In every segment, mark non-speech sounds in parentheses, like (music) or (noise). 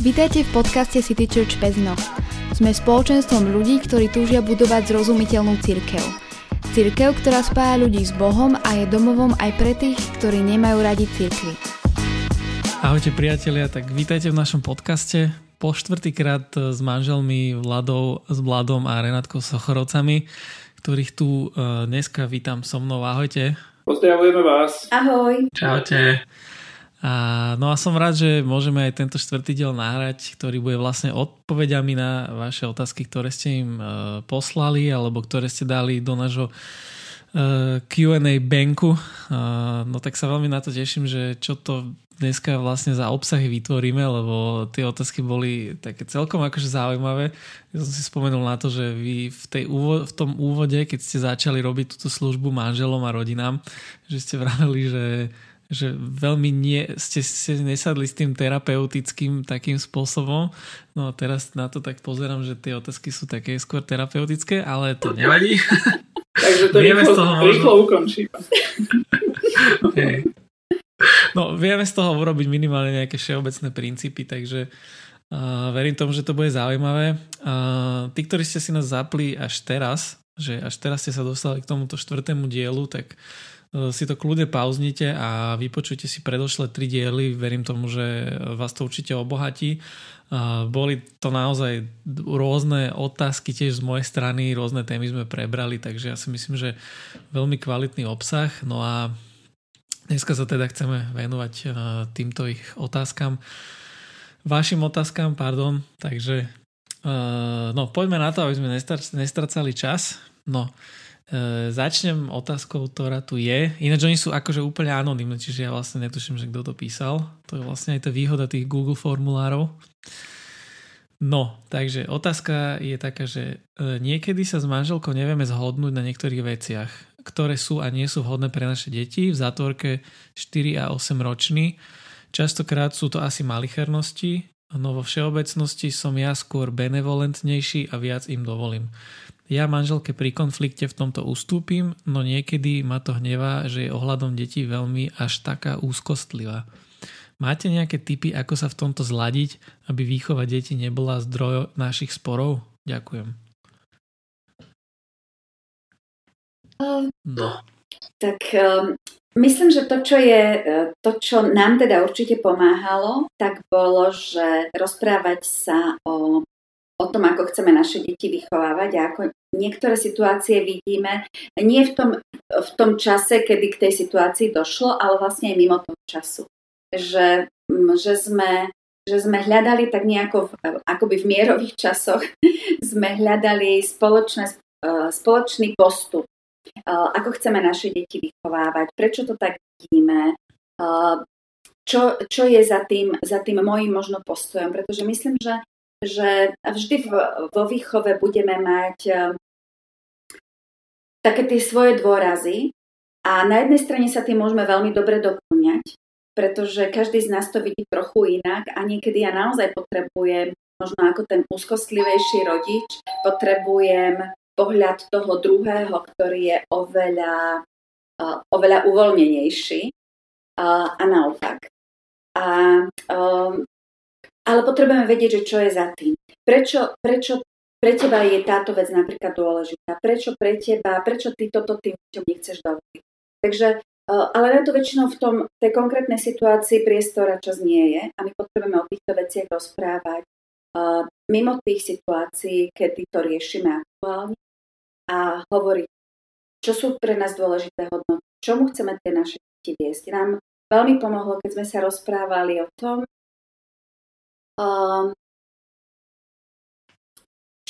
Vítajte v podcaste City Church Pezno. Sme spoločenstvom ľudí, ktorí túžia budovať zrozumiteľnú církev. Církev, ktorá spája ľudí s Bohom a je domovom aj pre tých, ktorí nemajú radi církvy. Ahojte priatelia, tak vítajte v našom podcaste. Po štvrtýkrát s manželmi Vladou, s Vladom a Renátkou Sochorovcami, ktorých tu e, dneska vítam so mnou. Ahojte. Pozdravujeme vás. Ahoj. Čaute. A, no a som rád, že môžeme aj tento štvrtý diel nahrať, ktorý bude vlastne odpovediami na vaše otázky, ktoré ste im uh, poslali alebo ktoré ste dali do nášho uh, Q&A banku. Uh, no tak sa veľmi na to teším, že čo to dneska vlastne za obsahy vytvoríme, lebo tie otázky boli také celkom akože zaujímavé. Ja som si spomenul na to, že vy v, tej úvo- v tom úvode, keď ste začali robiť túto službu manželom a rodinám, že ste vraveli, že že veľmi nie, ste, ste nesadli s tým terapeutickým takým spôsobom. No a teraz na to tak pozerám, že tie otázky sú také skôr terapeutické, ale to nevadí. (laughs) Takže to vieme rýchlo, z toho rýchlo ukončím. (laughs) okay. No, vieme z toho urobiť minimálne nejaké všeobecné princípy, takže uh, verím tomu, že to bude zaujímavé. Uh, tí, ktorí ste si nás zapli až teraz, že až teraz ste sa dostali k tomuto štvrtému dielu, tak uh, si to kľudne pauznite a vypočujte si predošlé tri diely. Verím tomu, že vás to určite obohatí. Eh, boli to naozaj rôzne otázky tiež z mojej strany, rôzne témy sme prebrali, takže ja si myslím, že veľmi kvalitný obsah. No a dneska sa teda chceme venovať eh, týmto ich otázkam. Vašim otázkam, pardon. Takže no poďme na to, aby sme nestracali čas. No, E, začnem otázkou, ktorá tu je. Ináč oni sú akože úplne anonimné, čiže ja vlastne netuším, že kto to písal. To je vlastne aj tá výhoda tých Google formulárov. No, takže otázka je taká, že e, niekedy sa s manželkou nevieme zhodnúť na niektorých veciach, ktoré sú a nie sú vhodné pre naše deti v zátvorke 4 a 8 roční. Častokrát sú to asi malichernosti, no vo všeobecnosti som ja skôr benevolentnejší a viac im dovolím. Ja manželke pri konflikte v tomto ustúpim, no niekedy ma to hnevá, že je ohľadom detí veľmi až taká úzkostlivá. Máte nejaké tipy, ako sa v tomto zladiť, aby výchova detí nebola zdroj našich sporov? Ďakujem. Ehm, no. Tak um, myslím, že to čo, je, e, to, čo nám teda určite pomáhalo, tak bolo, že rozprávať sa o o tom, ako chceme naše deti vychovávať a ako niektoré situácie vidíme nie v tom, v tom čase, kedy k tej situácii došlo, ale vlastne aj mimo toho času. Že, že, sme, že sme hľadali tak nejako v, akoby v mierových časoch, (laughs) sme hľadali spoločné, e, spoločný postup, e, ako chceme naše deti vychovávať, prečo to tak vidíme, e, čo, čo je za tým, za tým môjim možno postojom, pretože myslím, že že vždy vo výchove budeme mať eh, také tie svoje dôrazy a na jednej strane sa tým môžeme veľmi dobre doplňať, pretože každý z nás to vidí trochu inak a niekedy ja naozaj potrebujem, možno ako ten úzkostlivejší rodič, potrebujem pohľad toho druhého, ktorý je oveľa, uh, oveľa uvoľnenejší uh, a naopak. A ale potrebujeme vedieť, že čo je za tým. Prečo, prečo pre teba je táto vec napríklad dôležitá? Prečo pre teba, prečo ty toto tým deťom nechceš dovoliť? Takže, e, ale na to väčšinou v tom, tej konkrétnej situácii priestora čas nie je a my potrebujeme o týchto veciach rozprávať uh, mimo tých situácií, kedy to riešime aktuálne a hovoriť, čo sú pre nás dôležité hodnoty, čomu chceme tie naše deti viesť. Nám veľmi pomohlo, keď sme sa rozprávali o tom,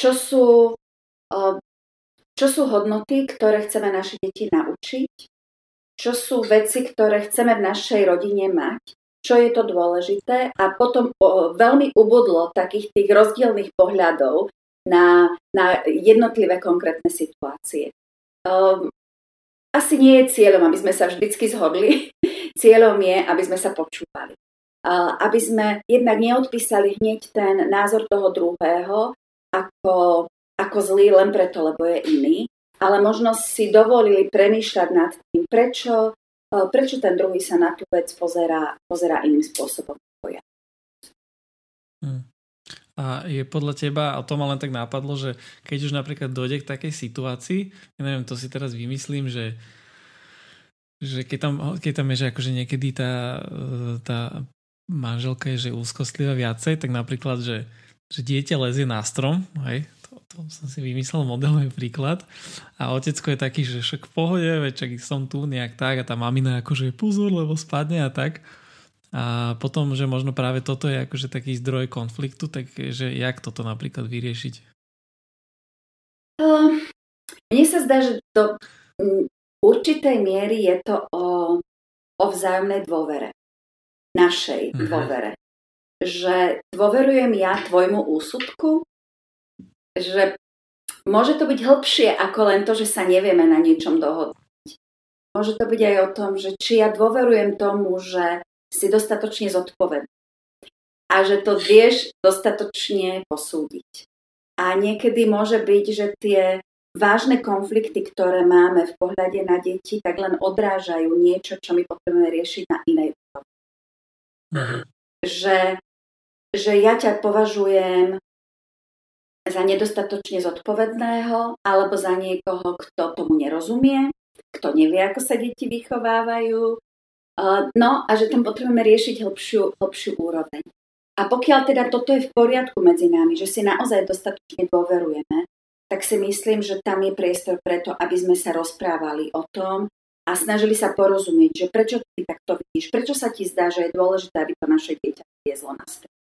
čo sú, čo sú hodnoty, ktoré chceme naše deti naučiť, čo sú veci, ktoré chceme v našej rodine mať, čo je to dôležité a potom veľmi ubudlo takých tých rozdielných pohľadov na, na jednotlivé konkrétne situácie. Asi nie je cieľom, aby sme sa vždycky zhodli. (laughs) cieľom je, aby sme sa počúvali aby sme jednak neodpísali hneď ten názor toho druhého ako, ako zlý len preto, lebo je iný, ale možno si dovolili premýšľať nad tým, prečo, e, prečo ten druhý sa na tú vec pozerá, pozerá iným spôsobom ja. Hmm. A je podľa teba, a to ma len tak nápadlo, že keď už napríklad dojde k takej situácii, ja neviem, to si teraz vymyslím, že že keď tam, keď tam je, že akože niekedy tá, tá manželka je, že úzkostlivá viacej, tak napríklad, že, že dieťa lezie na strom, hej, to, to som si vymyslel modelový príklad a otecko je taký, že však v pohode, veď čak som tu nejak tak a tá mamina akože pozor, lebo spadne a tak a potom, že možno práve toto je akože taký zdroj konfliktu, takže jak toto napríklad vyriešiť? Uh, mne sa zdá, že do určitej miery je to o, o vzájomnej dôvere. Našej uh-huh. dôvere. Že dôverujem ja tvojmu úsudku, že môže to byť hĺbšie ako len to, že sa nevieme na niečom dohodnúť. Môže to byť aj o tom, že či ja dôverujem tomu, že si dostatočne zodpovedný a že to vieš dostatočne posúdiť. A niekedy môže byť, že tie vážne konflikty, ktoré máme v pohľade na deti, tak len odrážajú niečo, čo my potrebujeme riešiť na inej úrovni. Uh-huh. Že, že ja ťa považujem za nedostatočne zodpovedného alebo za niekoho, kto tomu nerozumie, kto nevie, ako sa deti vychovávajú, No a že tam potrebujeme riešiť hlbšiu, hlbšiu úroveň. A pokiaľ teda toto je v poriadku medzi nami, že si naozaj dostatočne dôverujeme, tak si myslím, že tam je priestor preto, aby sme sa rozprávali o tom a snažili sa porozumieť, že prečo ty takto vidíš, prečo sa ti zdá, že je dôležité, aby to naše dieťa viezlo na stred.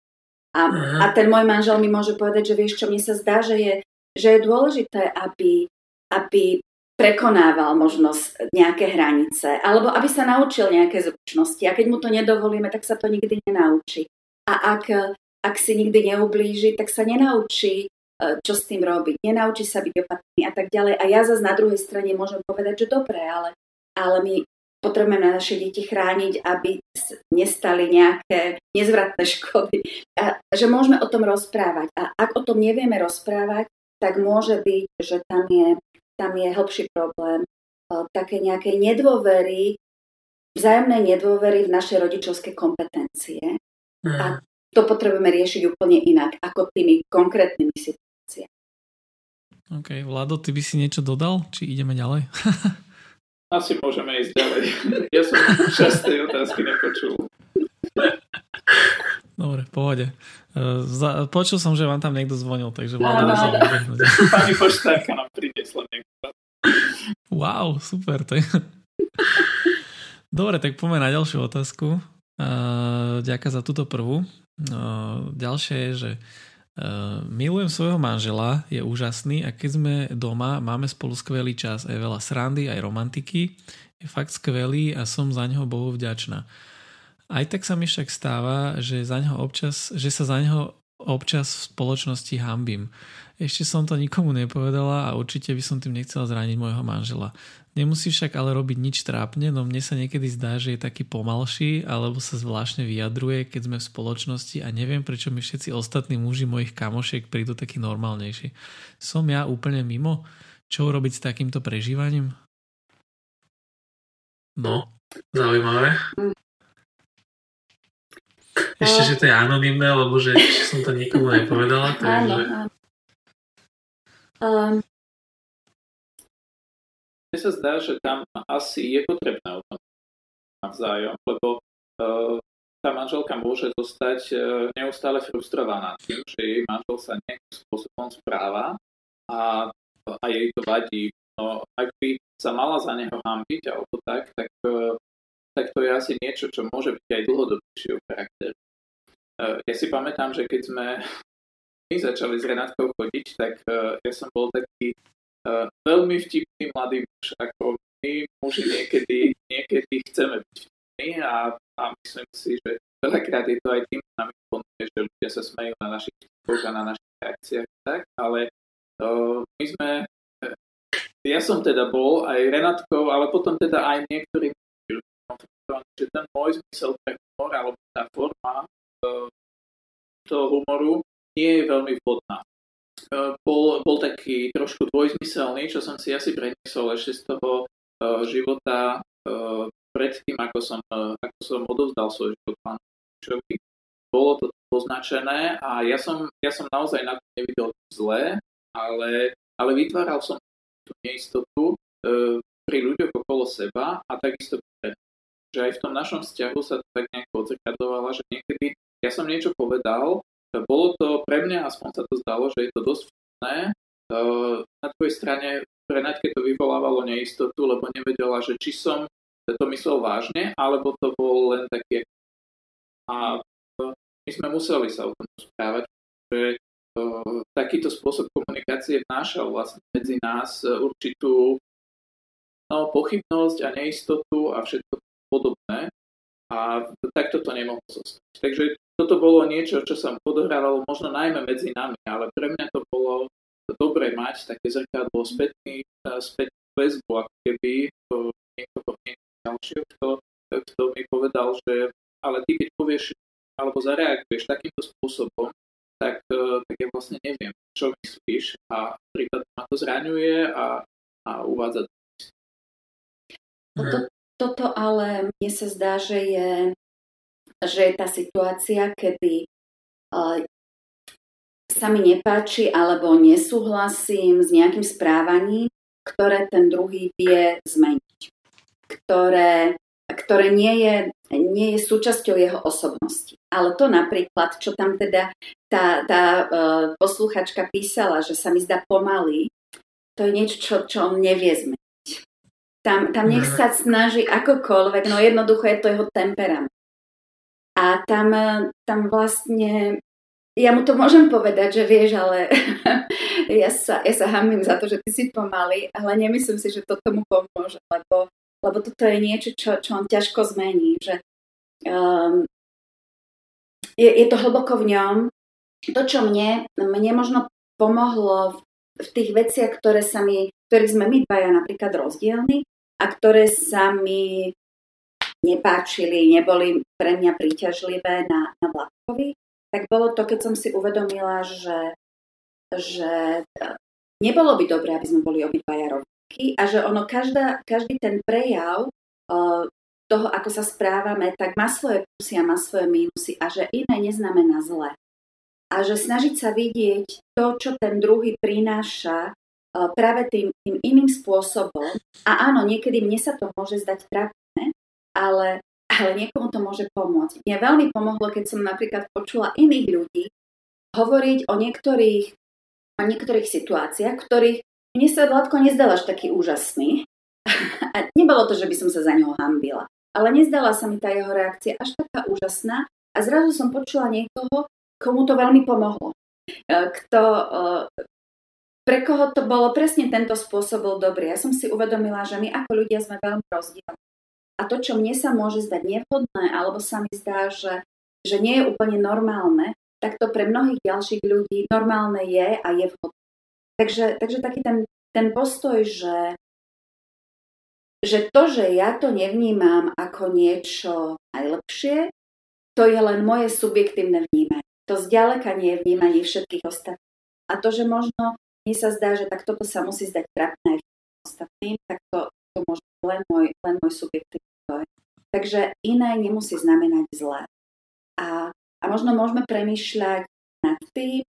A, a ten môj manžel mi môže povedať, že vieš čo, mne sa zdá, že je, že je dôležité, aby, aby prekonával možno nejaké hranice, alebo aby sa naučil nejaké zručnosti. A keď mu to nedovolíme, tak sa to nikdy nenaučí. A ak, ak si nikdy neublíži, tak sa nenaučí, e, čo s tým robiť. Nenaučí sa byť opatrný a tak ďalej. A ja zase na druhej strane môžem povedať, že dobre, ale, ale my potrebujeme naše deti chrániť, aby nestali nejaké nezvratné (laughs) škody. A že môžeme o tom rozprávať. A ak o tom nevieme rozprávať, tak môže byť, že tam je tam je hlbší problém také nejakej nedôvery, vzájomnej nedôvery v naše rodičovské kompetencie. Mm. A to potrebujeme riešiť úplne inak, ako tými konkrétnymi situáciami. OK, Vlado, ty by si niečo dodal? Či ideme ďalej? (laughs) Asi môžeme ísť ďalej. (laughs) Ja som časť tej otázky nepočul. Dobre, pohode. Uh, počul som, že vám tam niekto zvonil, takže Vlado musel (laughs) Pani poštárka nám priniesla niekto. Wow, super. To je... Dobre, tak poďme na ďalšiu otázku. Uh, ďakujem za túto prvú. Uh, ďalšie je, že milujem svojho manžela, je úžasný a keď sme doma, máme spolu skvelý čas, aj veľa srandy, aj romantiky. Je fakt skvelý a som za neho Bohu vďačná. Aj tak sa mi však stáva, že, za neho občas, že sa za neho občas v spoločnosti hambím. Ešte som to nikomu nepovedala a určite by som tým nechcela zraniť môjho manžela. Nemusí však ale robiť nič trápne, no mne sa niekedy zdá, že je taký pomalší alebo sa zvláštne vyjadruje, keď sme v spoločnosti a neviem, prečo mi všetci ostatní muži mojich kamošiek prídu taký normálnejší. Som ja úplne mimo? Čo urobiť s takýmto prežívaním? No, zaujímavé. Ešte, že to je anonimné, lebo že som to nikomu nepovedala. Takže... Áno, áno. Um. Sa zdá, že tam asi je potrebné o tom navzájom, lebo uh, tá manželka môže zostať uh, neustále frustrovaná tým, že jej manžel sa nejakým spôsobom správa a, a jej to vadí. No, ak by sa mala za neho hambiť alebo tak, tak, uh, tak to je asi niečo, čo môže byť aj dlhodobejšieho charakteru. Eh, ja si pamätám, že keď sme (laughs) my začali s Renátkou chodiť, tak eh, ja som bol taký eh, veľmi vtipný mladý muž, ako my muži niekedy, niekedy chceme byť vtipní a, a myslím si, že veľakrát je to aj tým, že nám imponuje, že ľudia sa smejú na našich vtipoch a na našich reakciách, tak, ale uh, my sme, ja som teda bol aj Renátkou, ale potom teda aj niektorí že ten môj zmysel pre humor, alebo tá forma toho humoru nie je veľmi vhodná. Bol, bol taký trošku dvojzmyselný, čo som si asi preniesol ešte z toho uh, života uh, predtým, ako som, ako som odovzdal svoj život pánu Bolo to poznačené a ja som, ja som naozaj na to nevidel zlé, ale, ale vytváral som tú neistotu pri ľuďoch okolo seba a takisto pre že aj v tom našom vzťahu sa to tak nejako odzrkadlovalo, že niekedy ja som niečo povedal, bolo to pre mňa, aspoň sa to zdalo, že je to dosť vtipné. E, na tvojej strane pre Naďke to vyvolávalo neistotu, lebo nevedela, že či som to myslel vážne, alebo to bol len taký a my sme museli sa o tom správať, že uh, takýto spôsob komunikácie vnášal vlastne medzi nás určitú no, pochybnosť a neistotu a všetko podobné a takto to nemohlo zostať. Takže toto bolo niečo, čo sa odohrávalo možno najmä medzi nami, ale pre mňa to bolo dobre mať také zrkadlo spätný, spätnú väzbu, ako keby to niekoho ďalšieho, kto, kto mi povedal, že ale ty keď povieš alebo zareaguješ takýmto spôsobom, tak, e, tak ja vlastne neviem, čo myslíš a príklad ma to zraňuje a, a uvádza toto, toto ale mne sa zdá, že je, že je tá situácia, kedy sa mi nepáči alebo nesúhlasím s nejakým správaním, ktoré ten druhý vie zmeniť. Ktoré ktoré nie je, nie je súčasťou jeho osobnosti. Ale to napríklad, čo tam teda tá, tá uh, posluchačka písala, že sa mi zdá pomaly, to je niečo, čo, čo on nevie zmeniť. Tam, tam nech sa snaží akokoľvek, no jednoducho je to jeho temperament. A tam, tam vlastne, ja mu to môžem povedať, že vieš, ale (laughs) ja sa, ja sa hamím za to, že ty si pomaly, ale nemyslím si, že to tomu pomôže, lebo lebo toto je niečo, čo, čo on ťažko zmení, že um, je, je to hlboko v ňom. To, čo mne, mne možno pomohlo v, v tých veciach, ktoré sa mi, ktorých sme my dvaja napríklad rozdielni a ktoré sa mi nepáčili, neboli pre mňa príťažlivé na, na Vládkovi, tak bolo to, keď som si uvedomila, že, že nebolo by dobré, aby sme boli obidvaja rovní a že ono, každá, každý ten prejav uh, toho, ako sa správame, tak má svoje plusy a má svoje mínusy a že iné neznamená zle. A že snažiť sa vidieť to, čo ten druhý prináša uh, práve tým, tým iným spôsobom. A áno, niekedy mne sa to môže zdať trápne, ale, ale niekomu to môže pomôcť. Mne veľmi pomohlo, keď som napríklad počula iných ľudí hovoriť o niektorých, o niektorých situáciách, ktorých mne sa Vládko nezdal až taký úžasný. (laughs) A nebolo to, že by som sa za neho hambila. Ale nezdala sa mi tá jeho reakcia až taká úžasná. A zrazu som počula niekoho, komu to veľmi pomohlo. E, kto, e, pre koho to bolo presne tento spôsob bol dobrý. Ja som si uvedomila, že my ako ľudia sme veľmi rozdielni. A to, čo mne sa môže zdať nevhodné, alebo sa mi zdá, že, že nie je úplne normálne, tak to pre mnohých ďalších ľudí normálne je a je vhodné. Takže, takže taký ten, ten postoj, že, že to, že ja to nevnímam ako niečo najlepšie, to je len moje subjektívne vnímanie. To zďaleka nie je vnímanie všetkých ostatných. A to, že možno mi sa zdá, že tak toto sa musí zdať trapné aj ostatným, tak to, to môže len môj, len môj subjektívny. Takže iné nemusí znamenať zlé. A, a možno môžeme premýšľať nad tým,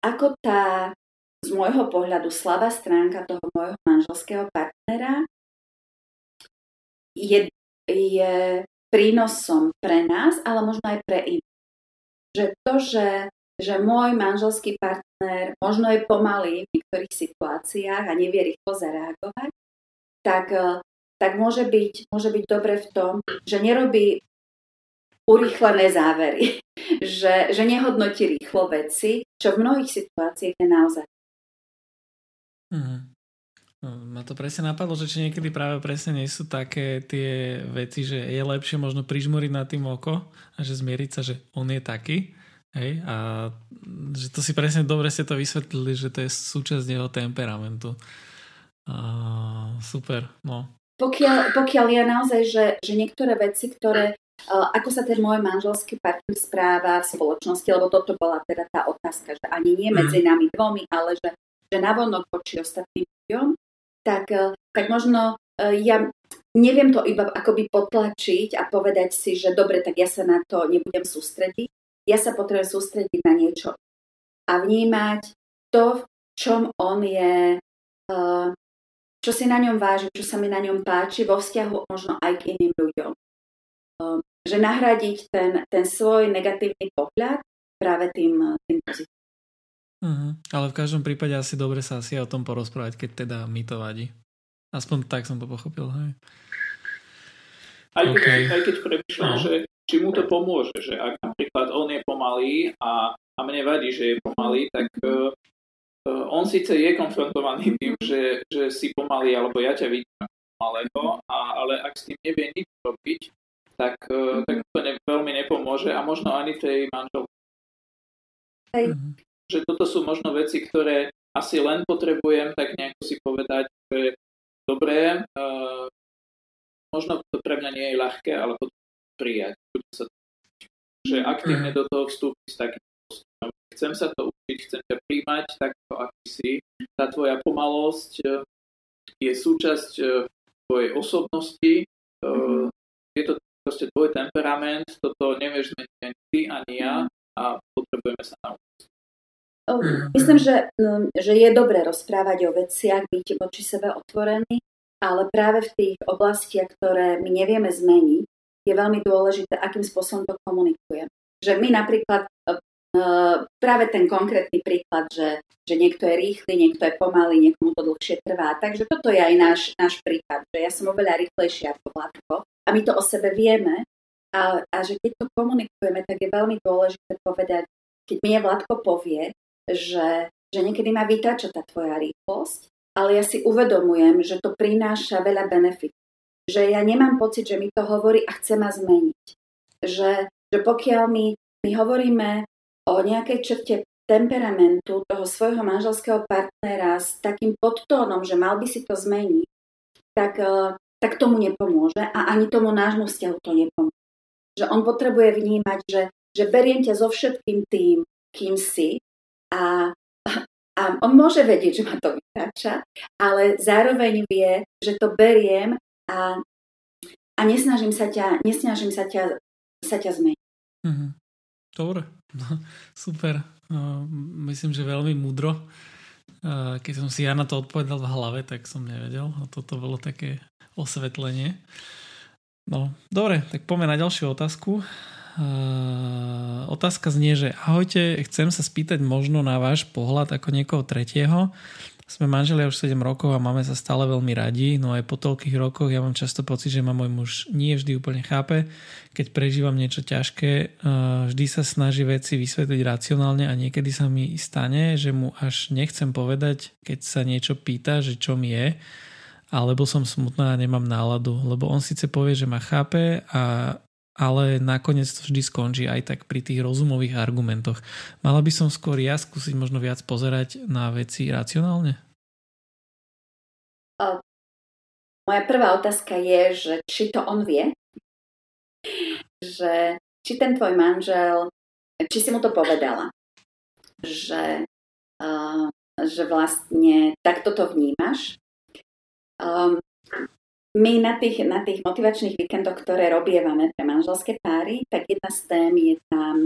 ako tá z môjho pohľadu slabá stránka toho môjho manželského partnera je, je prínosom pre nás, ale možno aj pre iných. Že to, že, že môj manželský partner možno je pomalý v niektorých situáciách a nevie rýchlo zareagovať, tak, tak môže, byť, môže byť dobre v tom, že nerobí urýchlené závery, (laughs) že, že nehodnotí rýchlo veci, čo v mnohých situáciách je naozaj. Mm. Ma to presne napadlo, že či niekedy práve presne nie sú také tie veci, že je lepšie možno prižmúriť na tým oko a že zmieriť sa, že on je taký. Hej? A že to si presne dobre ste to vysvetlili, že to je súčasť jeho temperamentu. A, super, no. Pokiaľ, pokiaľ je naozaj, že, že niektoré veci, ktoré ako sa ten môj manželský partner správa v spoločnosti, lebo toto bola teda tá otázka, že ani nie medzi mhm. nami dvomi, ale že, že navonok voči ostatným ľuďom, tak, e, tak možno e, ja, neviem to iba akoby potlačiť a povedať si, že dobre, tak ja sa na to nebudem sústrediť. Ja sa potrebujem sústrediť na niečo a vnímať to, v čom on je, uh, čo si na ňom vážim, čo sa mi na ňom páči vo vzťahu možno aj k iným ľuďom. Um, že nahradiť ten, ten svoj negatívny pohľad práve tým, tým pozitívnym. Uh-huh. Ale v každom prípade asi dobre sa asi o tom porozprávať, keď teda mi to vadí. Aspoň tak som to pochopil. Hej. Aj keď, okay. aj keď premyšľam, no. že či mu to pomôže, že ak napríklad on je pomalý a, a mne vadí, že je pomalý, tak uh, on síce je konfrontovaný (laughs) tým, že, že si pomalý, alebo ja ťa vidím pomalého, a, ale ak s tým nevie nič robiť, tak, uh, tak to ne, veľmi nepomôže a možno ani tej manželke. Hej. Mhm. Že toto sú možno veci, ktoré asi len potrebujem tak nejako si povedať, že dobré, uh, možno to pre mňa nie je ľahké, ale to prijať. Že aktívne do toho vstúpiť s takým. Chcem sa to učiť, chcem ťa príjmať takto, aký si. Tá tvoja pomalosť e, je súčasť e, tvojej osobnosti, mm-hmm. je to proste tvoj temperament, toto nevieš zmeniť ani ty, ani ja a potrebujeme sa naučiť. Myslím, že, že je dobré rozprávať o veciach, byť voči sebe otvorený, ale práve v tých oblastiach, ktoré my nevieme zmeniť, je veľmi dôležité, akým spôsobom to komunikujem. Že my napríklad, práve ten konkrétny príklad, že, že niekto je rýchly, niekto je pomalý, niekomu to dlhšie trvá. Takže toto je aj náš, náš prípad, že ja som oveľa rýchlejšia ako Vládko a my to o sebe vieme a, a že keď to komunikujeme, tak je veľmi dôležité povedať, keď mi je Vládko povie, že, že niekedy ma vytáča tá tvoja rýchlosť, ale ja si uvedomujem, že to prináša veľa benefit. Že ja nemám pocit, že mi to hovorí a chce ma zmeniť. Že, že pokiaľ my, my hovoríme o nejakej črte temperamentu toho svojho manželského partnera s takým podtónom, že mal by si to zmeniť, tak, eh, tak tomu nepomôže a ani tomu nášmu vzťahu to nepomôže. Že on potrebuje vnímať, že, že beriem ťa so všetkým tým, kým si a a on môže vedieť, že ma to vytáča, ale zároveň vie, že to beriem a, a nesnažím sa ťa, nesnažím sa ťa, sa ťa zmeniť. Mm-hmm. Dobre, no, super. No, myslím, že veľmi múdro. Keď som si ja na to odpovedal v hlave, tak som nevedel. A toto bolo také osvetlenie. No, dobre, tak poďme na ďalšiu otázku. Uh, otázka znie, že ahojte, chcem sa spýtať možno na váš pohľad ako niekoho tretieho. Sme manželia už 7 rokov a máme sa stále veľmi radi, no aj po toľkých rokoch ja mám často pocit, že ma môj muž nie vždy úplne chápe. Keď prežívam niečo ťažké, uh, vždy sa snaží veci vysvetliť racionálne a niekedy sa mi stane, že mu až nechcem povedať, keď sa niečo pýta, že čo mi je, alebo som smutná a nemám náladu, lebo on síce povie, že ma chápe a ale nakoniec to vždy skončí aj tak pri tých rozumových argumentoch. Mala by som skôr ja skúsiť možno viac pozerať na veci racionálne? Moja prvá otázka je, že či to on vie, že či ten tvoj manžel, či si mu to povedala, že, uh, že vlastne takto to vnímaš. Um, my na tých, na tých motivačných víkendoch, ktoré robievame pre manželské páry, tak jedna z tém je tam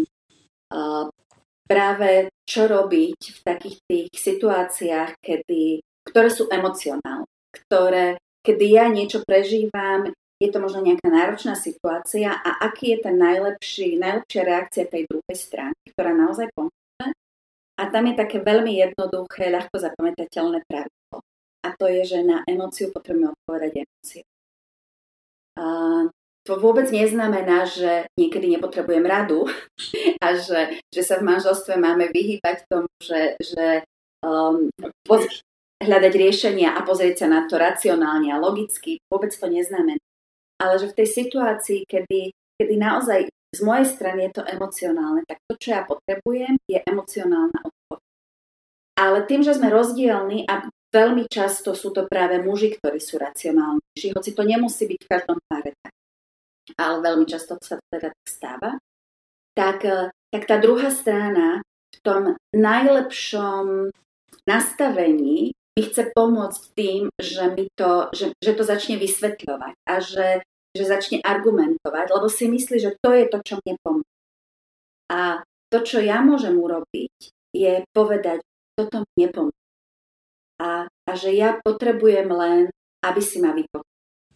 uh, práve čo robiť v takých tých situáciách, kedy, ktoré sú emocionálne, ktoré, kedy ja niečo prežívam, je to možno nejaká náročná situácia a aký je ten najlepší, najlepšia reakcia tej druhej strany, ktorá naozaj pomôže. A tam je také veľmi jednoduché, ľahko zapamätateľné pravidlo a to je, že na emóciu potrebujeme odpovedať emóciu. A to vôbec neznamená, že niekedy nepotrebujem radu (laughs) a že, že sa v manželstve máme vyhýbať tomu, že, že um, poz- hľadať riešenia a pozrieť sa na to racionálne a logicky. Vôbec to neznamená. Ale že v tej situácii, kedy, kedy naozaj z mojej strany je to emocionálne, tak to, čo ja potrebujem, je emocionálna odpoveď. Ale tým, že sme rozdielni a veľmi často sú to práve muži, ktorí sú racionálnejší, hoci to nemusí byť v každom páre tak, ale veľmi často sa to teda tak stáva, tak, eh, tak tá druhá strana v tom najlepšom nastavení mi chce pomôcť tým, že, mi to, že, že to začne vysvetľovať a že, že začne argumentovať, lebo si myslí, že to je to, čo mne pomôže. A to, čo ja môžem urobiť, je povedať, toto mi nepomôže. A, a že ja potrebujem len, aby si ma vypočul.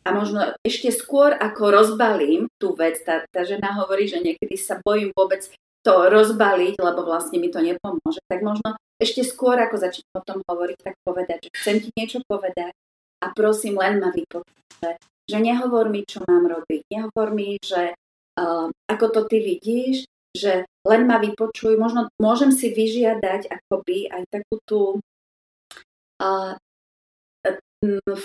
A možno ešte skôr, ako rozbalím tú vec, tá, tá žena hovorí, že niekedy sa bojím vôbec to rozbaliť, lebo vlastne mi to nepomôže, tak možno ešte skôr, ako začnem o tom hovoriť, tak povedať, že chcem ti niečo povedať a prosím, len ma vypočuť. Že, nehovor mi, čo mám robiť. Nehovor mi, že uh, ako to ty vidíš, že len ma vypočuj. Možno môžem si vyžiadať akoby aj takú tú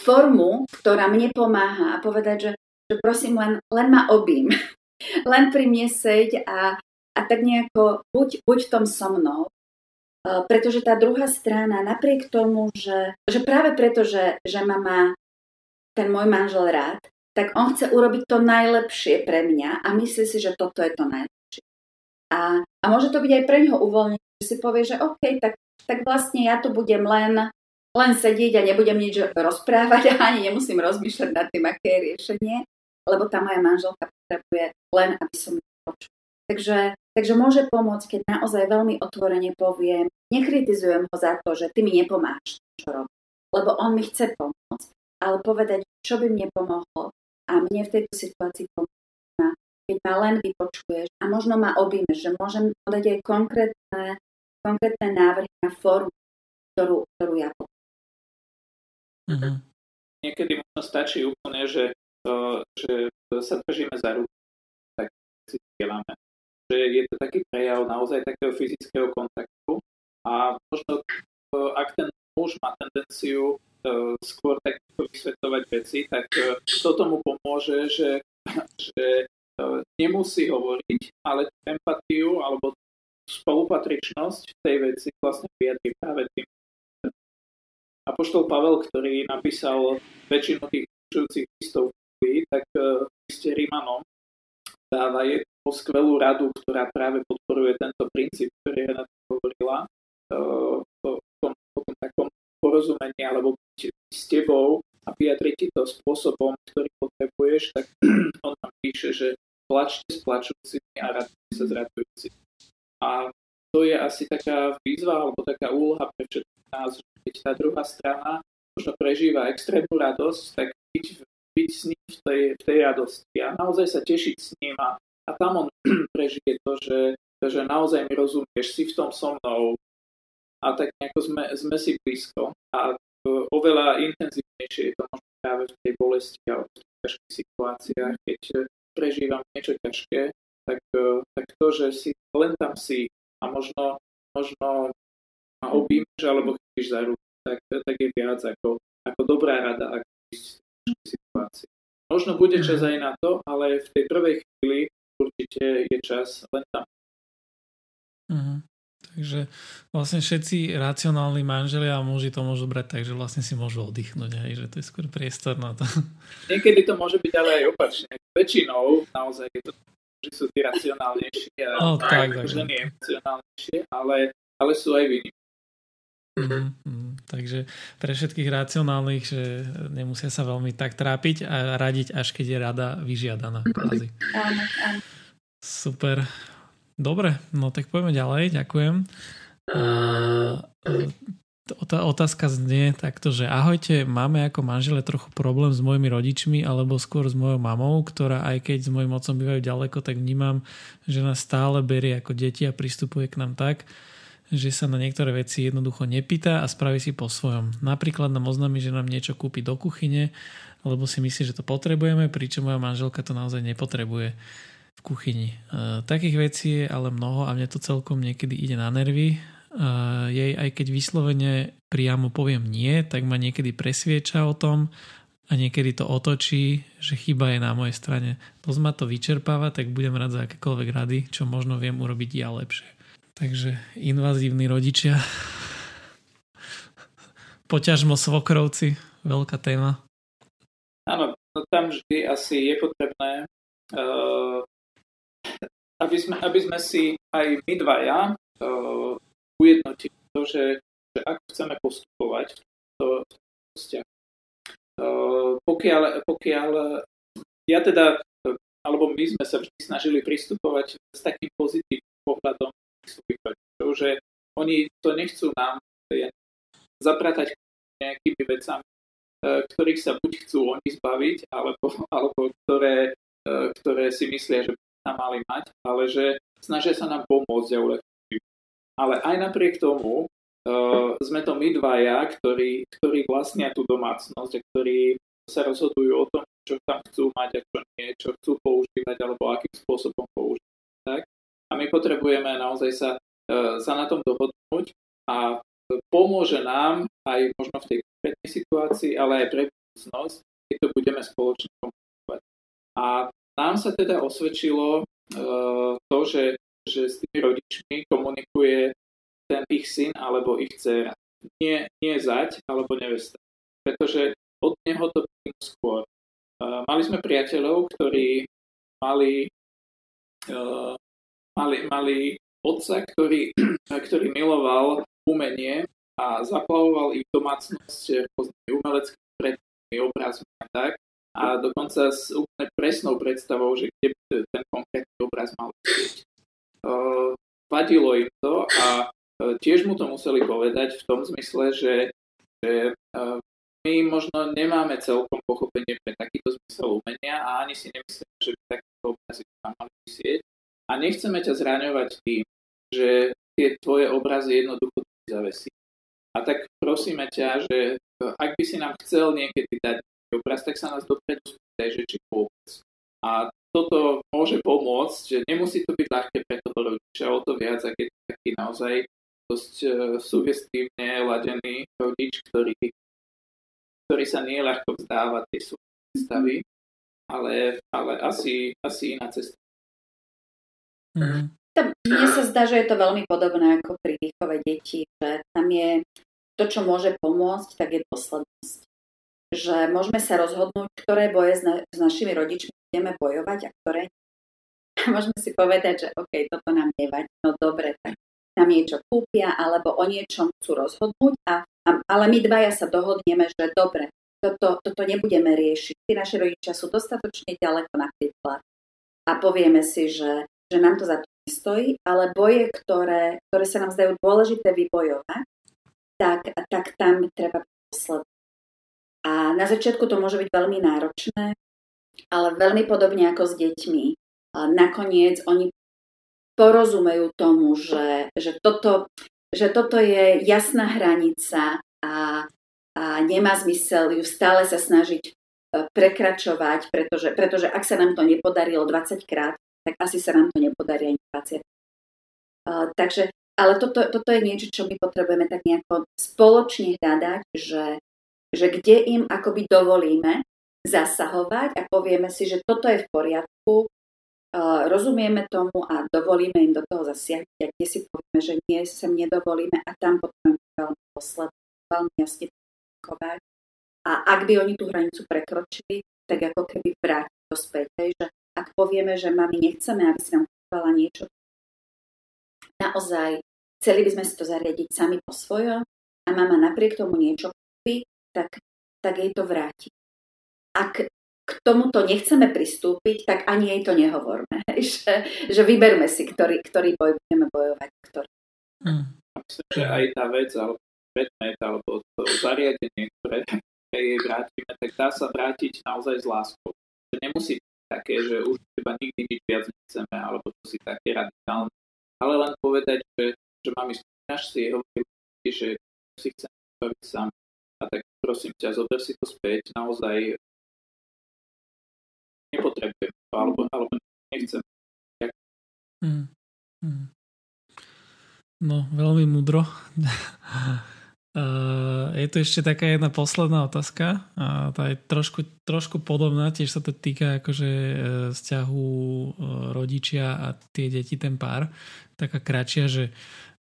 formu, ktorá mne pomáha a povedať, že, že prosím, len, len ma obím. (laughs) len pri mne seď a, a tak nejako buď, buď v tom so mnou pretože tá druhá strana, napriek tomu, že, že práve preto, že, že ma má ten môj manžel rád, tak on chce urobiť to najlepšie pre mňa a myslí si, že toto je to najlepšie. A, a môže to byť aj pre neho uvoľniť, že si povie, že OK, tak, tak vlastne ja tu budem len, len sedieť a nebudem nič rozprávať a ani nemusím rozmýšľať nad tým, aké je riešenie, lebo tá moja manželka potrebuje len, aby som ju počul. Takže Takže môže pomôcť, keď naozaj veľmi otvorene poviem, nekritizujem ho za to, že ty mi nepomáš, čo robí, lebo on mi chce pomôcť, ale povedať, čo by mne pomohlo a mne v tejto situácii pomôže, keď ma len vypočuješ a možno ma objímeš, že môžem podať aj konkrétne, konkrétne návrhy na formu, ktorú, ktorú ja potrebujem. Mm-hmm. Niekedy možno stačí úplne, že, to, že sa držíme za ruku, tak si dielame že je to taký prejav naozaj takého fyzického kontaktu a možno e, ak ten muž má tendenciu uh, skôr tak vysvetovať veci, tak uh, to tomu pomôže, že, že nemusí hovoriť, ale empatiu alebo spolupatričnosť tej veci vlastne vyjadrí práve tým. Apoštol Pavel, ktorý napísal väčšinu tých učujúcich listov, tak uh, ste Rímanom dáva o skvelú radu, ktorá práve podporuje tento princíp, ktorý Renata hovorila, o tom, o tom takom porozumení alebo s tebou a vyjadriť ti to spôsobom, ktorý potrebuješ, tak (clears throat) on tam píše, že plačte s plačujúcimi a radujte sa s radujúcimi. A to je asi taká výzva alebo taká úloha pre všetkých nás, že keď tá druhá strana možno prežíva extrémnu radosť, tak byť, byť s ním v tej, v tej radosti a naozaj sa tešiť s ním a a tam on (clears throat) prežije to, že, že naozaj mi rozumieš, si v tom so mnou a tak nejako sme, sme si blízko a oveľa intenzívnejšie je to možno práve v tej bolesti a v ťažkých situáciách, keď prežívam niečo ťažké, tak, tak to, že si len tam si a možno, možno ma objímaš alebo chytíš za ruku, tak, tak je viac ako, ako dobrá rada, ako ísť v situácii. Možno bude čas mhm. aj na to, ale v tej prvej chvíli určite je čas len tam. Uh-huh. Takže vlastne všetci racionálni manželia a muži to môžu brať tak, že vlastne si môžu oddychnúť, aj, že to je skôr priestor na to. Niekedy to môže byť ale aj opačne. Väčšinou naozaj je to, že sú tí racionálnejší a no, tak, tak, ženy emocionálnejšie, ale, ale sú aj viny. Mm-hmm. Takže pre všetkých racionálnych, že nemusia sa veľmi tak trápiť a radiť, až keď je rada vyžiadaná. Kvázi. Áno, áno. Super. Dobre, no tak poďme ďalej, ďakujem. tá otázka znie takto, že ahojte, máme ako manžele trochu problém s mojimi rodičmi alebo skôr s mojou mamou, ktorá aj keď s mojim otcom bývajú ďaleko, tak vnímam, že nás stále berie ako deti a pristupuje k nám tak, že sa na niektoré veci jednoducho nepýta a spraví si po svojom. Napríklad nám oznámi, že nám niečo kúpi do kuchyne, lebo si myslí, že to potrebujeme, pričom moja manželka to naozaj nepotrebuje v kuchyni. E, takých vecí je ale mnoho a mne to celkom niekedy ide na nervy. E, jej aj keď vyslovene priamo poviem nie, tak ma niekedy presvieča o tom a niekedy to otočí, že chyba je na mojej strane. Dosť ma to vyčerpáva, tak budem rád za akékoľvek rady, čo možno viem urobiť ja lepšie. Takže invazívni rodičia. (laughs) Poťažmo svokrovci, veľká téma. Áno, no tam vždy asi je potrebné, uh, aby, sme, aby sme si aj my dvaja uh, ujednotili to, že, že ako chceme postupovať v to vzťah. Pokiaľ, pokiaľ ja teda, alebo my sme sa vždy snažili pristupovať s takým pozitívnym pohľadom svojich rodičov, že oni to nechcú nám zapratať nejakými vecami, ktorých sa buď chcú oni zbaviť, alebo, alebo ktoré, ktoré si myslia, že by sa mali mať, ale že snažia sa nám pomôcť a. Ale aj napriek tomu uh, sme to my dvaja, ktorí, ktorí vlastnia tú domácnosť a ktorí sa rozhodujú o tom, čo tam chcú mať a čo nie, čo chcú používať alebo akým spôsobom používať. Tak? A my potrebujeme naozaj sa, uh, sa na tom dohodnúť a pomôže nám aj možno v tej konkrétnej situácii, ale aj pre budúcnosť, keď to budeme spoločne komunikovať. A nám sa teda osvedčilo uh, to, že, že s tými rodičmi komunikuje ten ich syn alebo ich dcera. Nie, nie zať alebo nevesta. Pretože od neho to príde skôr. Uh, mali sme priateľov, ktorí mali, uh, mali, mali otca, ktorý, (clears throat) ktorý miloval umenie a zaplavoval ich domácnosť rôznymi umeleckými predmetmi, obrazmi a tak. A dokonca s úplne presnou predstavou, že kde by ten konkrétny obraz mal byť. Uh, vadilo im to a uh, tiež mu to museli povedať v tom zmysle, že, že uh, my možno nemáme celkom pochopenie pre takýto zmysel umenia a ani si nemyslíme, že by takýto obrazy mali vysieť. A nechceme ťa zraňovať tým, že tie tvoje obrazy jednoducho zavesí. A tak prosíme ťa, že ak by si nám chcel niekedy dať obraz, tak sa nás dopredu spýtaj, že či vôbec. A toto môže pomôcť, že nemusí to byť ľahké pre toho rodiča, o to viac, ak je to taký naozaj dosť uh, sugestívne ladený rodič, ktorý, ktorý sa nie ľahko vzdáva tej svojej stavy, ale, ale asi, asi iná cesta. Mm-hmm. Mne sa zdá, že je to veľmi podobné ako pri výchove detí, že tam je to, čo môže pomôcť, tak je dôslednosť. Že môžeme sa rozhodnúť, ktoré boje s, na, s našimi rodičmi ideme bojovať a ktoré Môžeme si povedať, že OK, toto nám nevadí, no dobre, tak nám niečo kúpia, alebo o niečom chcú rozhodnúť, a, a, ale my dvaja sa dohodneme, že dobre, toto, toto nebudeme riešiť. Tí naši rodičia sú dostatočne ďaleko napríklad. A povieme si, že, že nám to za to stojí, ale boje, ktoré, ktoré sa nám zdajú dôležité vybojovať, tak, tak tam treba posledovať. A na začiatku to môže byť veľmi náročné, ale veľmi podobne ako s deťmi. A nakoniec oni porozumejú tomu, že, že, toto, že toto je jasná hranica a, a nemá zmysel ju stále sa snažiť e, prekračovať, pretože, pretože ak sa nám to nepodarilo 20 krát, tak asi sa nám to nepodarí ani 20. Uh, takže, ale toto, toto je niečo, čo my potrebujeme tak nejako spoločne hľadať, že, že kde im akoby dovolíme zasahovať a povieme si, že toto je v poriadku, rozumieme tomu a dovolíme im do toho zasiahnuť a kde si povieme, že nie, sem nedovolíme a tam potrebujeme veľmi posledný, veľmi jasne komunikovať. A ak by oni tú hranicu prekročili, tak ako keby vrátiť to späť, že ak povieme, že mami nechceme, aby si nám kúpala niečo, naozaj chceli by sme si to zariadiť sami po svojom a mama napriek tomu niečo kúpi, tak, tak jej to vráti. Ak k tomuto nechceme pristúpiť, tak ani jej to nehovorme. (laughs) že, že vyberme si, ktorý, ktorý boj budeme bojovať. Ktorý. Mm. Myslím, že aj tá vec, alebo predmet, alebo to zariadenie, ktoré (laughs) jej vrátime, tak dá sa vrátiť naozaj s láskou. Nemusí také, že už teba nikdy nič viac nechceme, alebo to si také radikálne. Ale len povedať, že, že mami, spomínaš si, hovorím že si chcem baviť sám. Tak prosím ťa, zober si to späť, naozaj nepotrebujem to, alebo, alebo nechcem. Mm. Mm. No, veľmi mudro. Uh, (laughs) je tu ešte taká jedna posledná otázka a tá je trošku, trošku podobná, tiež sa to týka akože uh, vzťahu uh, rodičia a tie deti, ten pár. Taká kratšia, že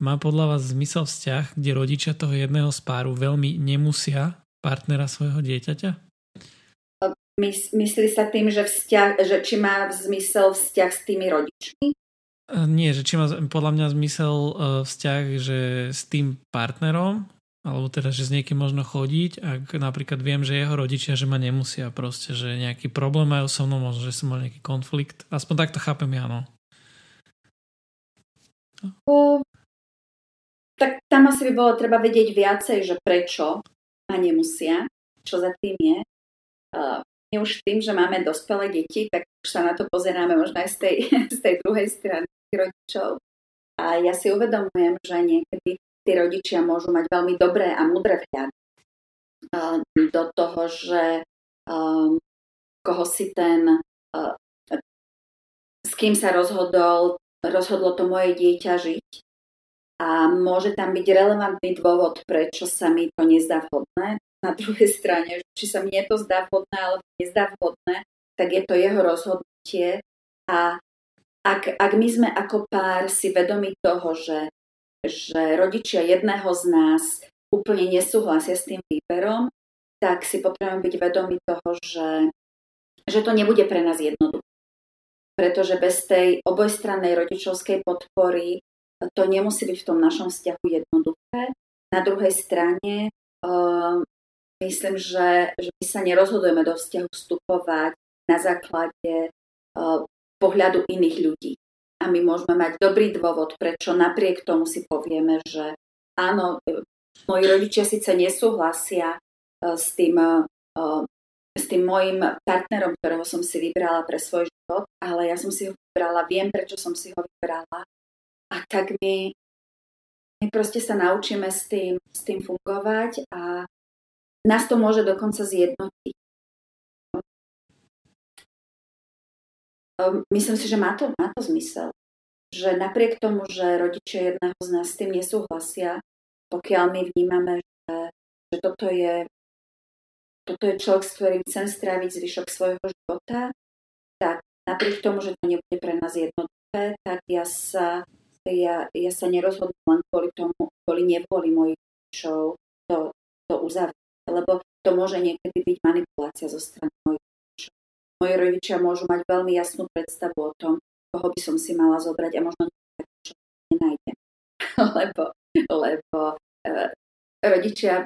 má podľa vás zmysel vzťah, kde rodičia toho jedného z páru veľmi nemusia partnera svojho dieťaťa? Myslí sa tým, že, vzťah, že či má zmysel vzťah s tými rodičmi? Nie, že či má podľa mňa zmysel vzťah, že s tým partnerom alebo teda, že s niekým možno chodiť, ak napríklad viem, že jeho rodičia, že ma nemusia proste, že nejaký problém majú so mnou, možno, že som mal nejaký konflikt. Aspoň takto chápem ja, no. Tak tam asi by bolo treba vedieť viacej, že prečo ma nemusia, čo za tým je. Uh, my už tým, že máme dospelé deti, tak už sa na to pozeráme možno aj z tej, (laughs) z tej druhej strany rodičov. A ja si uvedomujem, že niekedy tí rodičia môžu mať veľmi dobré a mudré vhľady uh, do toho, že um, koho si ten, uh, s kým sa rozhodol, rozhodlo to moje dieťa žiť. A môže tam byť relevantný dôvod, prečo sa mi to nezdá vhodné na druhej strane, či sa mne to zdá vhodné alebo nezdá vhodné, tak je to jeho rozhodnutie a ak, ak my sme ako pár si vedomi toho, že, že rodičia jedného z nás úplne nesúhlasia s tým výberom, tak si potrebujeme byť vedomi toho, že, že to nebude pre nás jednoduché. Pretože bez tej obojstrannej rodičovskej podpory to nemusí byť v tom našom vzťahu jednoduché. Na druhej strane myslím, že, že my sa nerozhodujeme do vzťahu vstupovať na základe uh, pohľadu iných ľudí. A my môžeme mať dobrý dôvod, prečo napriek tomu si povieme, že áno, moji rodičia síce nesúhlasia uh, s tým, uh, s tým môjim partnerom, ktorého som si vybrala pre svoj život, ale ja som si ho vybrala, viem, prečo som si ho vybrala. A tak my, my proste sa naučíme s tým, s tým fungovať a nás to môže dokonca zjednotiť. Ehm, myslím si, že má to, má to zmysel. Že napriek tomu, že rodičia jedného z nás s tým nesúhlasia, pokiaľ my vnímame, že, že toto, je, toto je človek, s ktorým chcem stráviť zvyšok svojho života, tak napriek tomu, že to nebude pre nás jednoduché, tak ja sa, ja, ja sa nerozhodnem len kvôli tomu, kvôli nevôli mojich rodičov to, to uzavrieť lebo to môže niekedy byť manipulácia zo strany mojich rodičov. Moji rodičia môžu mať veľmi jasnú predstavu o tom, koho by som si mala zobrať a možno čo nenájdem. (laughs) lebo lebo uh, rodičia...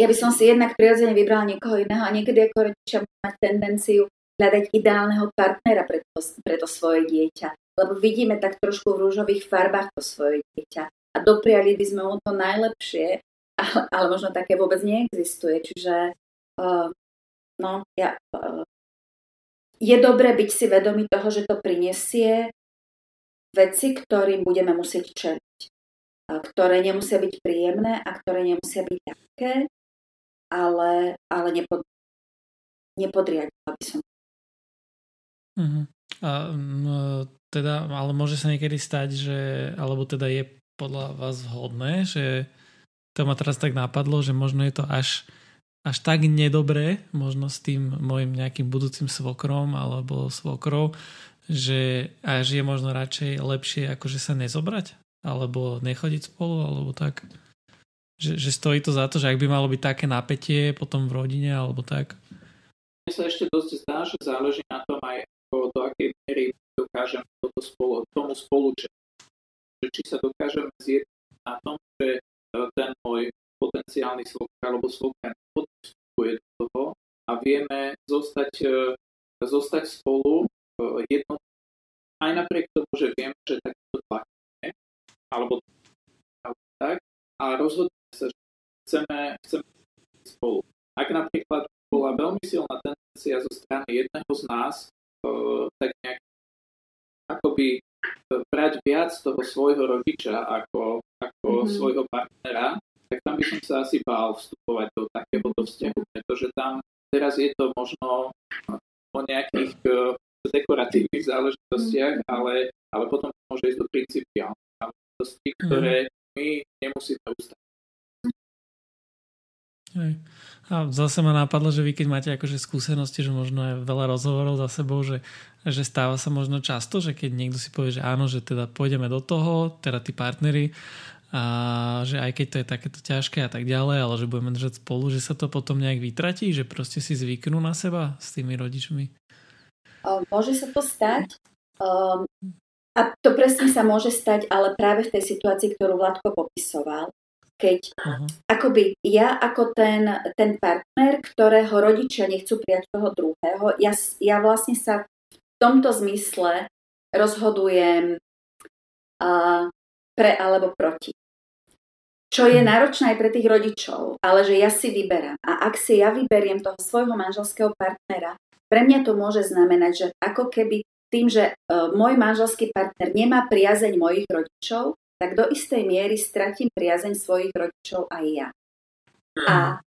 Ja by som si jednak prirodzene vybrala niekoho iného a niekedy ako rodičia mať tendenciu hľadať ideálneho partnera pre to, pre to svoje dieťa. Lebo vidíme tak trošku v rúžových farbách to svoje dieťa. A dopriali by sme mu to najlepšie, ale, ale možno také vôbec neexistuje. Čiže uh, no, ja, uh, je dobré byť si vedomý toho, že to prinesie veci, ktorým budeme musieť čeliť. Ktoré nemusia byť príjemné a ktoré nemusia byť ľahké, ale, ale nepod, nepodriadila by som. Uh-huh. A, teda, ale môže sa niekedy stať, že, alebo teda je podľa vás vhodné, že to ma teraz tak napadlo, že možno je to až, až tak nedobré, možno s tým môjim nejakým budúcim svokrom alebo svokrou, že až je možno radšej lepšie akože sa nezobrať alebo nechodiť spolu alebo tak. Že, že stojí to za to, že ak by malo byť také napätie potom v rodine alebo tak. Mne sa ešte dosť zdá, že záleží na tom aj do akej miery dokážeme toto spolu, tomu spolučiť. Že či sa dokážeme zjednať na tom, že ten môj potenciálny svokr alebo svokra vstupuje do toho a vieme zostať, e, zostať spolu e, jedno, aj napriek tomu, že vieme, že takto tlak je, alebo tak, a rozhodneme sa, že chceme, chceme spolu. Ak napríklad bola veľmi silná tendencia zo strany jedného z nás, e, tak nejak akoby brať viac toho svojho rodiča ako, ako mm-hmm. svojho partnera, tak tam by som sa asi bál vstupovať do takéhoto vzťahu, pretože tam teraz je to možno o nejakých uh, dekoratívnych záležitostiach, mm-hmm. ale, ale potom môže ísť do principiálnych záležitostí, ktoré mm-hmm. my nemusíme ustať. Hej. A zase ma napadlo, že vy keď máte akože skúsenosti, že možno aj veľa rozhovorov za sebou, že, že stáva sa možno často, že keď niekto si povie, že áno, že teda pôjdeme do toho, teda tí partnery, a že aj keď to je takéto ťažké a tak ďalej, ale že budeme držať spolu, že sa to potom nejak vytratí, že proste si zvyknú na seba s tými rodičmi? Môže sa to stať. Um, a to presne sa môže stať, ale práve v tej situácii, ktorú Vladko popisoval, keď uh-huh. akoby ja ako ten, ten partner, ktorého rodičia nechcú prijať toho druhého, ja, ja vlastne sa v tomto zmysle rozhodujem uh, pre alebo proti. Čo je mhm. náročné aj pre tých rodičov, ale že ja si vyberám. A ak si ja vyberiem toho svojho manželského partnera, pre mňa to môže znamenať, že ako keby tým, že uh, môj manželský partner nemá priazeň mojich rodičov, tak do istej miery stratím priazeň svojich rodičov aj ja. A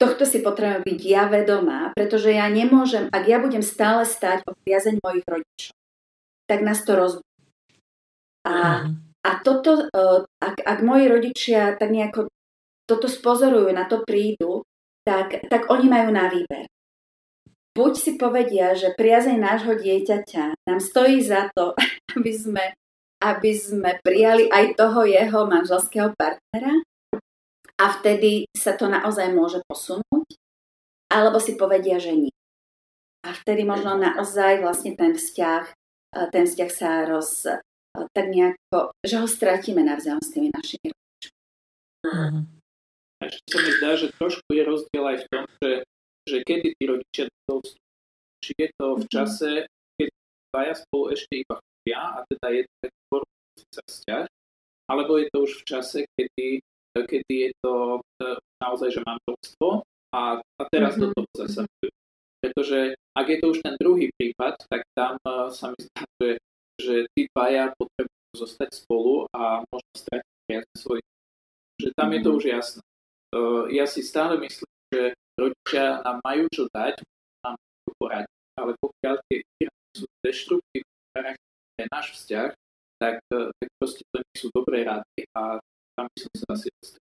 tohto si potrebujem byť ja vedomá, pretože ja nemôžem, ak ja budem stále stať o priazeň mojich rodičov, tak nás to rozbudí. A, mhm. a toto, e, ak, ak moji rodičia tak nejako toto spozorujú, na to prídu, tak, tak oni majú na výber. Buď si povedia, že priazeň nášho dieťaťa nám stojí za to, (laughs) aby sme aby sme prijali aj toho jeho manželského partnera a vtedy sa to naozaj môže posunúť, alebo si povedia, že nie. A vtedy možno naozaj vlastne ten vzťah, e, ten vzťah sa roz, e, tak nejako, že ho stratíme navzájom s tými našimi rodičmi. Mm-hmm. Ešte sa mi zdá, že trošku je rozdiel aj v tom, že, že kedy tí rodičia do či je to v mhm. čase, keď dvaja spolu ešte iba a teda je to taký sa vzťah, alebo je to už v čase, kedy, kedy je to e, naozaj, že manželstvo a, a teraz mm-hmm. do toho zasahujú. Pretože ak je to už ten druhý prípad, tak tam uh, sa mi zdá, že, že tí dvaja potrebujú zostať spolu a možno stratiť viac svojich. Že tam mm-hmm. je to mhm. už jasné. Uh, ja si stále myslím, že rodičia nám majú čo dať, nám poradiť, ale pokiaľ tie sú deštruktívne pre náš vzťah, tak, e, tak proste to nie sú dobré rady a tam by som sa asi dostal.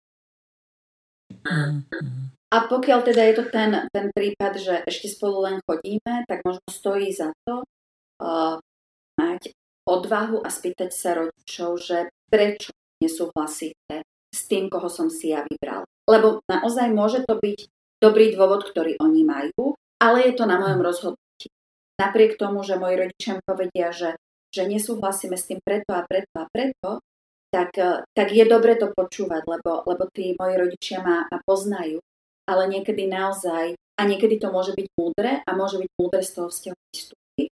A pokiaľ teda je to ten, ten prípad, že ešte spolu len chodíme, tak možno stojí za to uh, mať odvahu a spýtať sa rodičov, že prečo nesúhlasíte s tým, koho som si ja vybral. Lebo naozaj môže to byť dobrý dôvod, ktorý oni majú, ale je to na mojom rozhodnutí. Napriek tomu, že moji rodičia mi povedia, že že nesúhlasíme s tým preto a preto a preto, tak, eh, tak je dobre to počúvať, lebo, lebo tí moji rodičia ma, poznajú, ale niekedy naozaj, a niekedy to môže byť múdre a môže byť múdre z toho vzťahu vystúpiť.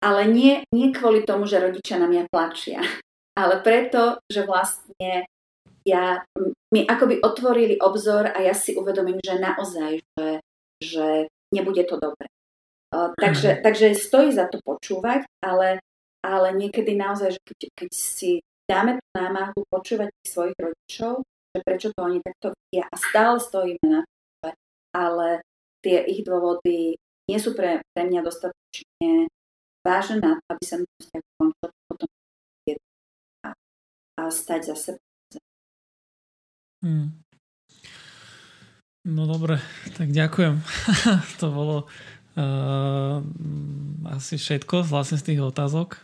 Ale nie, nie kvôli tomu, že rodičia na mňa plačia, (laughs) ale preto, že vlastne ja, mi akoby otvorili obzor a ja si uvedomím, že naozaj, že, že nebude to dobre takže, takže stojí za to počúvať, ale, ale niekedy naozaj, že keď, keď si dáme tú námahu počúvať tých svojich rodičov, že prečo to oni takto vidia a stále stojíme na to, ale tie ich dôvody nie sú pre, pre mňa dostatočne vážne na to, aby to vzťah končil potom a, a stať za sebou. Hmm. No dobre, tak ďakujem. (laughs) to bolo Uh, asi všetko vlastne z tých otázok.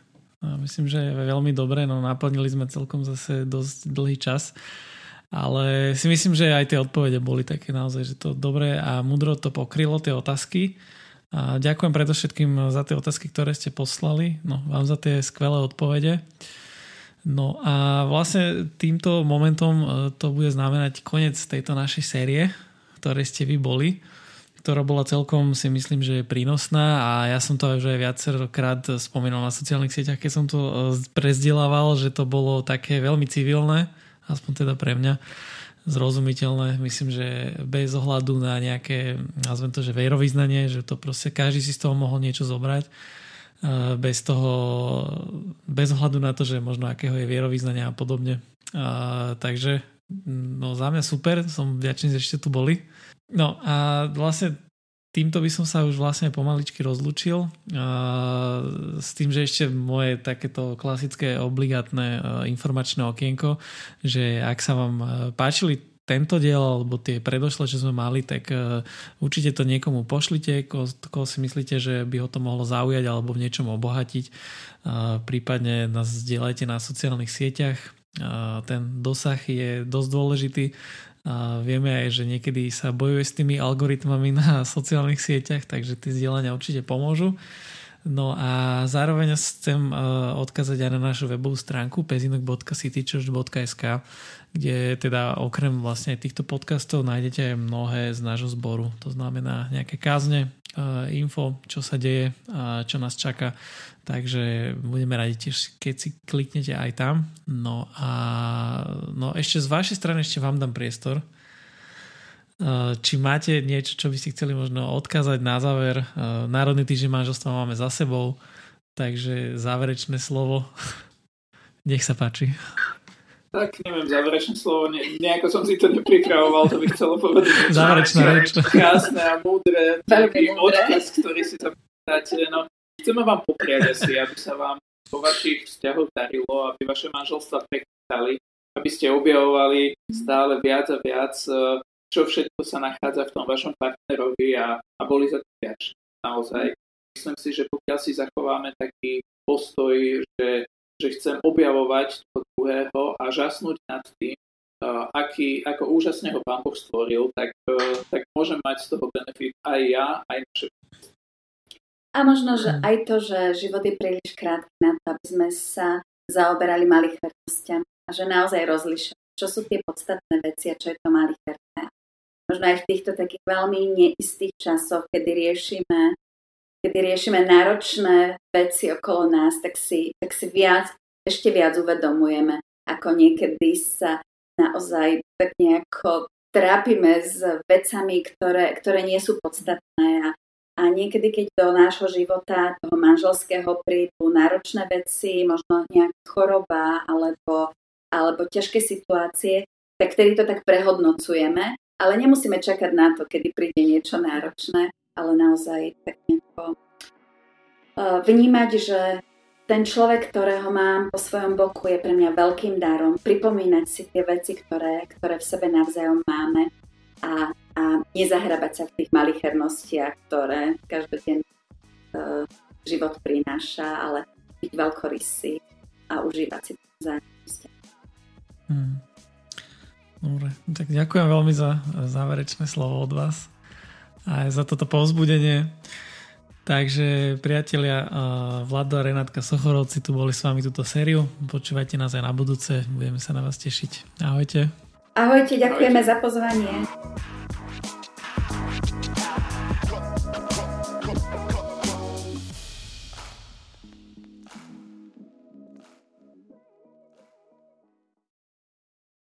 Myslím, že je veľmi dobre, no naplnili sme celkom zase dosť dlhý čas. Ale si myslím, že aj tie odpovede boli také naozaj, že to dobre a mudro to pokrylo, tie otázky. A ďakujem predovšetkým za tie otázky, ktoré ste poslali. No, vám za tie skvelé odpovede. No a vlastne týmto momentom uh, to bude znamenať koniec tejto našej série, ktorej ste vy boli ktorá bola celkom si myslím, že je prínosná a ja som to aj viacerokrát spomínal na sociálnych sieťach, keď som to e, prezdielával, že to bolo také veľmi civilné, aspoň teda pre mňa zrozumiteľné. Myslím, že bez ohľadu na nejaké, nazvem to, že vejrovýznanie, že to proste každý si z toho mohol niečo zobrať. E, bez toho, bez ohľadu na to, že možno akého je vierovýznania a podobne. A, takže no za mňa super, som vďačný, že ešte tu boli. No a vlastne týmto by som sa už vlastne pomaličky rozlúčil s tým, že ešte moje takéto klasické obligátne informačné okienko, že ak sa vám páčili tento diel alebo tie predošle, čo sme mali, tak určite to niekomu pošlite, koho si myslíte, že by ho to mohlo zaujať alebo v niečom obohatiť. Prípadne nás zdieľajte na sociálnych sieťach. Ten dosah je dosť dôležitý a vieme aj, že niekedy sa bojuje s tými algoritmami na (laughs) sociálnych sieťach, takže tie zdieľania určite pomôžu. No a zároveň chcem odkázať aj na našu webovú stránku pezinok.citychurch.sk kde teda okrem vlastne týchto podcastov nájdete aj mnohé z nášho zboru. To znamená nejaké kázne, info, čo sa deje, čo nás čaká. Takže budeme radi tiež, keď si kliknete aj tam. No a no ešte z vašej strany ešte vám dám priestor Eh, či máte niečo, čo by si chceli možno odkázať na záver. Eh, Národný týždeň manželstva máme za sebou, takže záverečné slovo. (laughs) Nech sa páči. Tak neviem, záverečné slovo, ne, nejako som si to nepripravoval, to by chcelo povedať. Záverečná reč. Krásne a múdre, veľký odkaz, ktorý si tam dáte. No, chceme vám popriať asi, aby sa vám po vašich vzťahoch darilo, aby vaše manželstva prekvitali, aby ste objavovali stále viac a viac uh, čo všetko sa nachádza v tom vašom partnerovi a, a boli za to vďační. Naozaj. Myslím si, že pokiaľ si zachováme taký postoj, že, že chcem objavovať toho druhého a žasnúť nad tým, uh, aký, ako úžasne ho Pán Boh stvoril, tak, uh, tak môžem mať z toho benefit aj ja, aj naše a možno, že aj to, že život je príliš krátky na to, aby sme sa zaoberali malých vernostiami a že naozaj rozlišovať, čo sú tie podstatné veci a čo je to malicherné. Možno aj v týchto takých veľmi neistých časoch, kedy riešime, kedy riešime náročné veci okolo nás, tak si, tak si viac, ešte viac uvedomujeme, ako niekedy sa naozaj tak nejako trápime s vecami, ktoré, ktoré nie sú podstatné. A, a niekedy, keď do nášho života, toho manželského prídu náročné veci, možno nejaká choroba alebo, alebo ťažké situácie, tak vtedy to tak prehodnocujeme. Ale nemusíme čakať na to, kedy príde niečo náročné, ale naozaj tak nejako uh, vnímať, že ten človek, ktorého mám po svojom boku, je pre mňa veľkým darom. Pripomínať si tie veci, ktoré, ktoré v sebe navzájom máme a, a nezahrabať sa v tých malých hernostiach, ktoré každodenný uh, život prináša, ale byť veľkorysý a užívať si to vzájomnosť. Hmm. Dobre, tak ďakujem veľmi za záverečné slovo od vás aj za toto povzbudenie. Takže priatelia, Vlado a Renátka Sochorovci tu boli s vami túto sériu. Počúvajte nás aj na budúce, budeme sa na vás tešiť. Ahojte. Ahojte, ďakujeme Ahojte. za pozvanie.